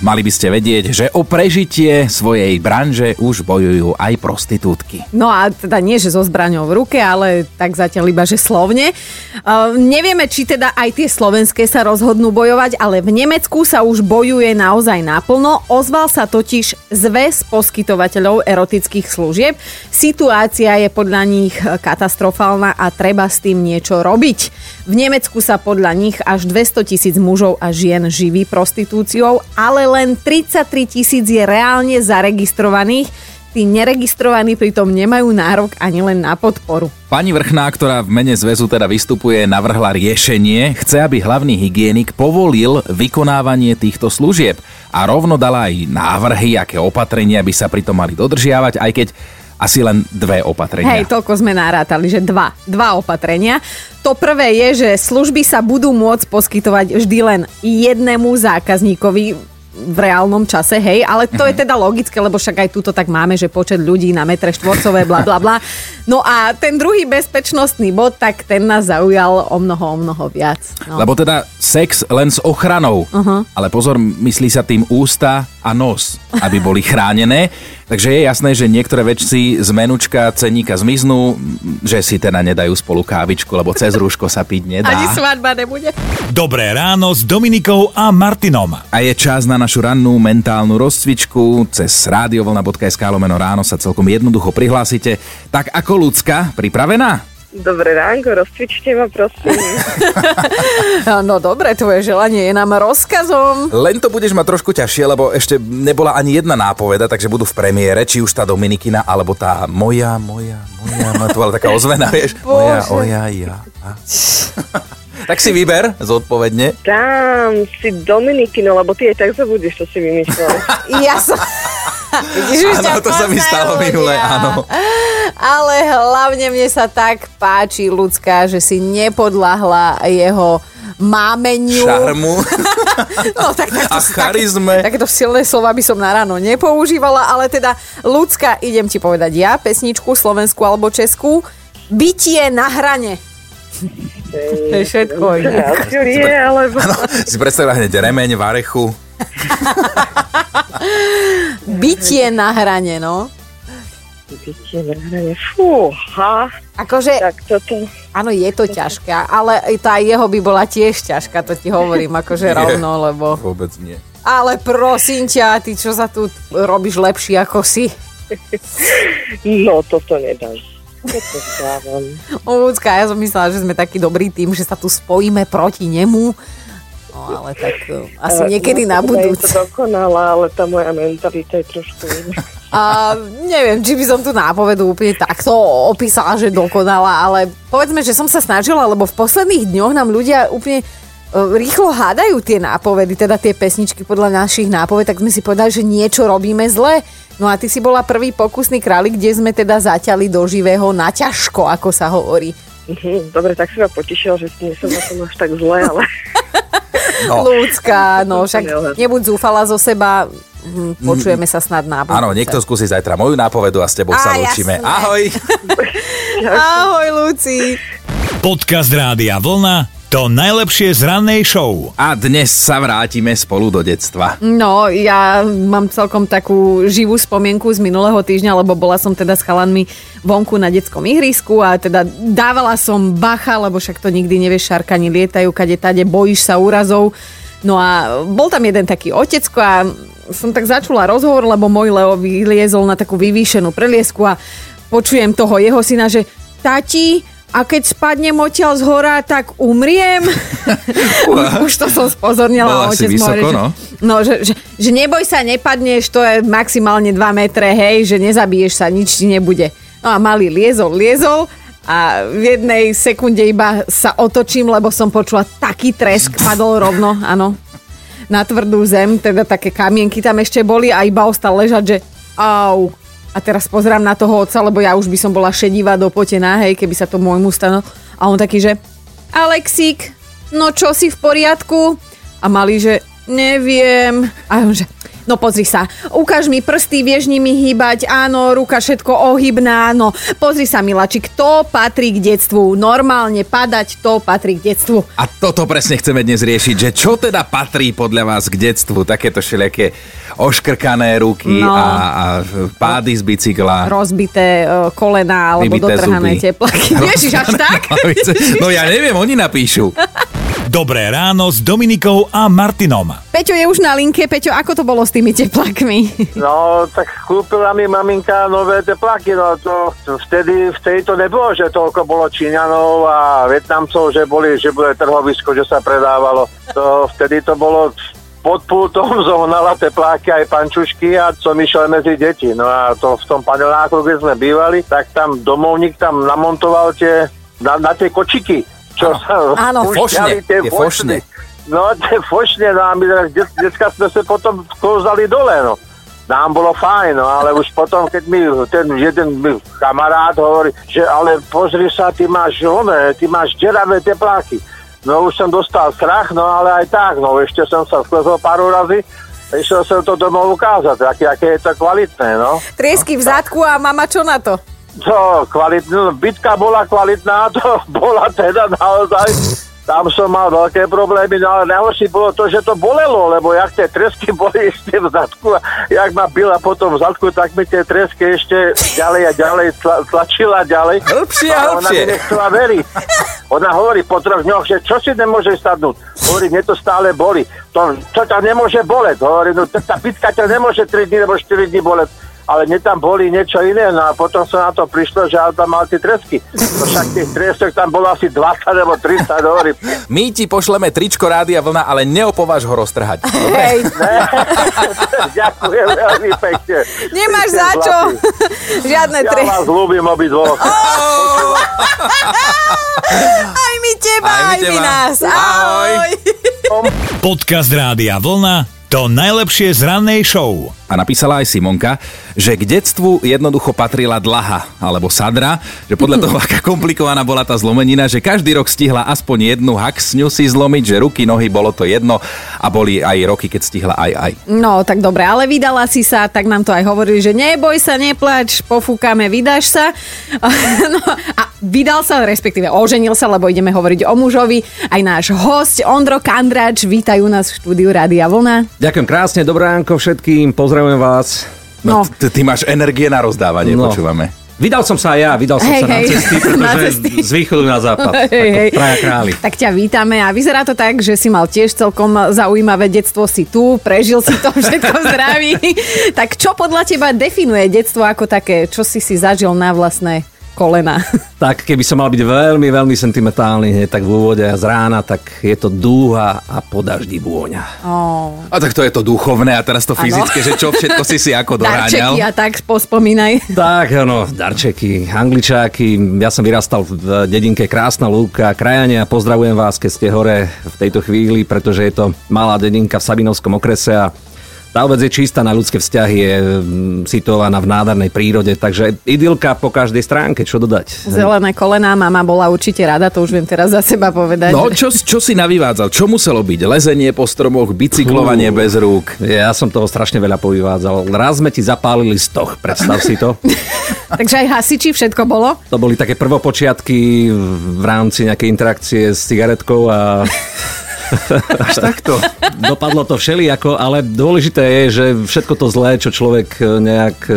Mali by ste vedieť, že o prežitie svojej branže už bojujú aj prostitútky. No a teda nie, že so zbraňou v ruke, ale tak zatiaľ iba, že slovne. Uh, nevieme, či teda aj tie slovenské sa rozhodnú bojovať, ale v Nemecku sa už bojuje naozaj naplno. Ozval sa totiž zväz poskytovateľov erotických služieb. Situácia je podľa nich katastrofálna a treba s tým niečo robiť. V Nemecku sa podľa nich až 200 tisíc mužov a žien živí prostitúciou, ale len 33 tisíc je reálne zaregistrovaných. Tí neregistrovaní pritom nemajú nárok ani len na podporu. Pani Vrchná, ktorá v mene zväzu teda vystupuje, navrhla riešenie. Chce, aby hlavný hygienik povolil vykonávanie týchto služieb a rovno dala aj návrhy, aké opatrenia by sa pritom mali dodržiavať, aj keď asi len dve opatrenia. Hej, toľko sme narátali, že dva. Dva opatrenia. To prvé je, že služby sa budú môcť poskytovať vždy len jednému zákazníkovi v reálnom čase, hej, ale to je Mhm. teda logické, lebo však aj túto tak máme, že počet ľudí na metre štvorcové, bla bla bla. No a ten druhý bezpečnostný bod, tak ten nás zaujal o mnoho, o mnoho viac. No. Lebo teda sex len s ochranou. Uh-huh. Ale pozor, myslí sa tým ústa a nos, aby boli chránené. Takže je jasné, že niektoré veci z menučka ceníka zmiznú, že si teda nedajú spolu kávičku, lebo cez rúško sa piť nedá. Ani svadba nebude. Dobré ráno s Dominikou a Martinom. A je čas na našu rannú mentálnu rozcvičku. Cez radiovlna.sk lomeno ráno sa celkom jednoducho prihlásite. Tak ako ľudská, pripravená? Dobré ránko, rozcvičte ma prosím. No dobre, tvoje želanie je nám rozkazom. Len to budeš mať trošku ťažšie, lebo ešte nebola ani jedna nápoveda, takže budú v premiére, či už tá Dominikina, alebo tá moja, moja, moja, moja, to bola taká ozvena, vieš? Moja, Bože. oja, ja. tak si vyber zodpovedne. Dám si Dominikino, lebo ty aj tak zabudíš, čo si vymýšľal. Ja som... Vidíš, Áno, to sa mi stalo minule, áno. Ale hlavne mne sa tak páči, ľudská, že si nepodľahla jeho mámeniu. Šarmu No, tak, tak a charizme. Takéto silné slova by som na ráno nepoužívala, ale teda ľudská, idem ti povedať ja, pesničku slovenskú alebo českú. Bytie na hrane. To je všetko. Alebo... Si predstavila hneď remeň, varechu. Bytie na hrane, no. Na hrane. Fúha. Akože, Tak toto... áno, je to ťažké, ale tá jeho by bola tiež ťažká, to ti hovorím, akože rovno, lebo... Vôbec nie. Ale prosím ťa, ty čo sa tu robíš lepší ako si? No, toto vzdávam. Ľudská, ja som myslela, že sme taký dobrý tým, že sa tu spojíme proti nemu. No ale tak uh, asi Ale niekedy no, na Je budúce. to dokonalá, ale tá moja mentalita je trošku iná. A neviem, či by som tú nápovedu úplne takto opísala, že dokonala, ale povedzme, že som sa snažila, lebo v posledných dňoch nám ľudia úplne e, rýchlo hádajú tie nápovedy, teda tie pesničky podľa našich nápoved, tak sme si povedali, že niečo robíme zle. No a ty si bola prvý pokusný králik, kde sme teda zaťali do živého na ťažko, ako sa hovorí. Mhm, Dobre, tak si ma potešil, že nie som na tom až tak zle, ale... No. Ľudská, no však nebuď zúfala zo seba, počujeme sa snad na budúce. Áno, niekto skúsi zajtra moju nápovedu a s tebou sa Á, lúčime. jasné. Ahoj! Ahoj, Luci. Podcast Rádia Vlna. To najlepšie z rannej show. A dnes sa vrátime spolu do detstva. No, ja mám celkom takú živú spomienku z minulého týždňa, lebo bola som teda s chalanmi vonku na detskom ihrisku a teda dávala som bacha, lebo však to nikdy nevieš, šarkani lietajú, kade tade, bojíš sa úrazov. No a bol tam jeden taký otecko a som tak začula rozhovor, lebo môj Leo vyliezol na takú vyvýšenú preliesku a počujem toho jeho syna, že tati, a keď spadnem odtiaľ z hora, tak umriem? Už to som spozornila. Bola si vysoko, že- no. No, že, že, že neboj sa, nepadneš, to je maximálne 2 metre, hej, že nezabiješ sa, nič ti nebude. No a malý liezol, liezol a v jednej sekunde iba sa otočím, lebo som počula taký tresk, padol rovno, áno, na tvrdú zem, teda také kamienky tam ešte boli a iba ostal ležať, že au. A teraz pozerám na toho otca, lebo ja už by som bola šedivá do potená, hej, keby sa to môjmu stalo. A on taký, že Alexík, no čo si v poriadku? A malý, že neviem. A on, že No pozri sa, ukáž mi prsty, vieš nimi hýbať, áno, ruka všetko ohybná, áno. Pozri sa, Milačik, to patrí k detstvu. Normálne padať, to patrí k detstvu. A toto presne chceme dnes riešiť, že čo teda patrí podľa vás k detstvu? Takéto všelijaké oškrkané ruky No. a, a pády z bicykla. Rozbité e, kolena alebo Vybité dotrhané zuby. teplaky. Ježiš, až tak? No ja neviem, oni napíšu. Dobré ráno s Dominikou a Martinom. Peťo je už na linke. Peťo, ako to bolo s tými teplakmi? No, tak kúpila mi maminka nové tepláky, no to, to vtedy, vtedy to nebolo, že toľko bolo Číňanov a Vietnamcov, že boli, že bude trhovisko, že sa predávalo. To, vtedy to bolo pod pultom zohnala tepláky aj pančušky a som išiel medzi deti. No a to v tom paneláku, kde sme bývali, tak tam domovník tam namontoval tie, na, na tie kočiky, čo sa Áno. Fošne, tie fošne. No, tie fošne, no a my de, dneska sme sa potom kouzali dole, no. Nám bolo fajn, no, ale už potom, keď mi ten jeden mi kamarát hovorí, že ale pozri sa, ty máš oné, ty máš deravé tepláky. No už som dostal strach, no ale aj tak, no ešte som sa sklezol pár razy, išiel som to domov ukázať, aké, aké je to kvalitné, no. Triesky v zadku a mama čo na to? To kvalitné, no, bitka bola kvalitná, to bola teda naozaj, tam som mal veľké problémy, no ale najhoršie bolo to, že to bolelo, lebo jak tie tresky boli ešte v zadku a jak ma byla potom v zadku, tak mi tie tresky ešte ďalej a ďalej tla, tlačila ďalej. Hĺbšie a ona mi nechcela veriť. Ona hovorí po troch dňoch, že čo si nemôže sadnúť. Hovorí, mne to stále boli. To, to ťa nemôže boleť. Hovorí, no tá bitka ťa nemôže 3 dní nebo 4 dní boleť ale mne tam boli niečo iné, no a potom sa na to prišlo, že ale tam mal tie tresky. No však tých tresok tam bolo asi 20 alebo 30, hovorím. My ti pošleme tričko Rádia Vlna, ale neopováž ho roztrhať. Hej, Ďakujem veľmi pekne. nemáš za čo. Žiadne Ja tre... vás ľúbim obidvoch. Aj my teba, Aj my aj my teba. nás. Ahoj. Ahoj. Podcast Rádia Vlna to najlepšie z rannej show. A napísala aj Simonka, že k detstvu jednoducho patrila dlaha alebo sadra, že podľa toho, aká komplikovaná bola tá zlomenina, že každý rok stihla aspoň jednu haksňu si zlomiť, že ruky, nohy, bolo to jedno a boli aj roky, keď stihla aj aj. No, tak dobre, ale vydala si sa, tak nám to aj hovorili, že neboj sa, neplač, pofúkame, vydáš sa. No, a vydal sa, respektíve oženil sa, lebo ideme hovoriť o mužovi. Aj náš host Ondro Kandrač, vítajú nás v štúdiu Rádia Vlna. Ďakujem krásne, dobré ránko všetkým, pozdravujem vás. No, No. t- ty máš energie na rozdávanie, No. počúvame. Vydal som sa aj ja, vydal som Hej, sa na hej. cesty, Na pretože cesty. z východu na západ. Hej, hej. Traja králi. Tak ťa vítame a vyzerá to tak, že si mal tiež celkom zaujímavé detstvo, si tu, prežil si to všetko zdraví. tak čo podľa teba definuje detstvo ako také, čo si si zažil na vlastné kolena? Tak keby som mal byť veľmi, veľmi sentimentálny hneď tak v úvode a z rána, tak je to dúha a po daždi vôňa. Oh. A tak to je to duchovné a teraz to Áno. fyzické, že čo všetko si si ako doháňal. Darčeky a tak pospomínaj. Tak, no, darčeky, angličáky. Ja som vyrastal v dedinke Krásna Lúka, krajania, pozdravujem vás, keď ste hore v tejto chvíli, pretože je to malá dedinka v Sabinovskom okrese a tá obec je čistá na ľudské vzťahy, je mm, situovaná v nádhernej prírode, takže idylka po každej stránke, čo dodať. Zelené kolená, mama bola určite rada, to už viem teraz za seba povedať. No, čo, čo si navyvádzal? Čo muselo byť? Lezenie po stromoch, bicyklovanie Fú. bez rúk. Ja som toho strašne veľa povyvádzal. Raz sme ti zapálili stoch, predstav si to. Takže aj hasiči všetko bolo? To boli také prvopočiatky v rámci nejakej interakcie s cigaretkou a Až takto. dopadlo to všelijako, ale dôležité je, že všetko to zlé, čo človek e, nejak e,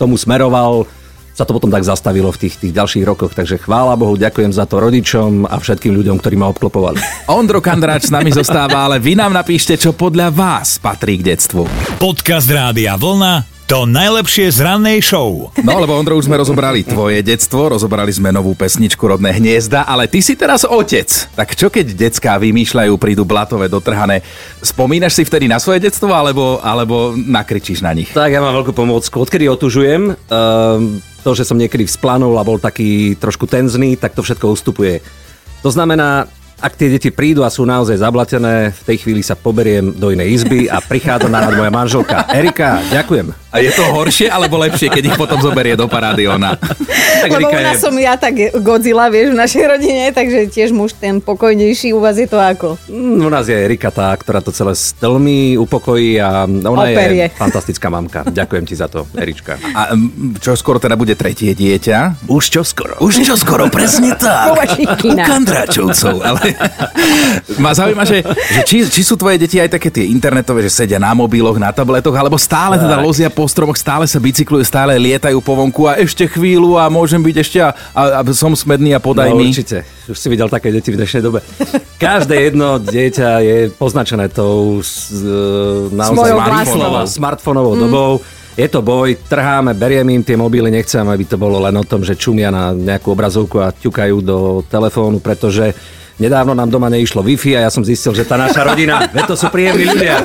tomu smeroval, sa to potom tak zastavilo v tých, tých ďalších rokoch. Takže chvála Bohu, ďakujem za to rodičom a všetkým ľuďom, ktorí ma obklopovali. Ondro Kandráč s nami zostáva, ale vy nám napíšte, čo podľa vás patrí k detstvu. Podcast Rádia Vlna to najlepšie z rannej show. No, lebo Ondro, už sme rozobrali tvoje detstvo, rozobrali sme novú pesničku Rodné hniezda, ale ty si teraz otec. Tak čo keď decká vymýšľajú, prídu blatové dotrhané? Spomínaš si vtedy na svoje detstvo, alebo, alebo nakričíš na nich? Tak ja mám veľkú pomôcku. Odkedy otužujem, um, to, že som niekedy vzplanul a bol taký trošku tenzný, tak to všetko ustupuje. To znamená, ak tie deti prídu a sú naozaj zablatené, v tej chvíli sa poberiem do inej izby a prichádza na rad moja manželka. Erika, ďakujem. A je to horšie alebo lepšie, keď ich potom zoberie do parády ona? Tak Lebo Erika u nás je- som ja tak Godzilla, vieš, v našej rodine, takže tiež muž ten pokojnejší, u vás je to ako? Mm, U nás je Erika tá, ktorá to celé veľmi upokojí a ona Operie. je fantastická mamka. Ďakujem ti za to, Erička. A mm, čo skoro teda bude tretie dieťa? Už čo skoro. Už čo skoro, presne tak. U. Kandráčovcov. Ale ma zaujíma, že, že či, či sú tvoje deti aj také tie internetové, že sedia na mobiloch, na tabletoch, alebo stále teda lozia po stromoch, stále sa bicyklujú, stále lietajú po vonku a ešte chvíľu a môžem byť ešte a, a, a som smedný a podaj no, mi. určite. Už si videl také deti v dnešnej dobe. Každé jedno dieťa je poznačené tou e, naozaj smartfónovou, smartfónovou mm. dobou. Je to boj, trháme, berieme im tie mobily, nechcem, aby to bolo len o tom, že čumia na nejakú obrazovku a ťukajú do telefónu, pretože nedávno nám doma neišlo Wi-Fi a ja som zistil, že tá naša rodina, to sú príjemní ľudia.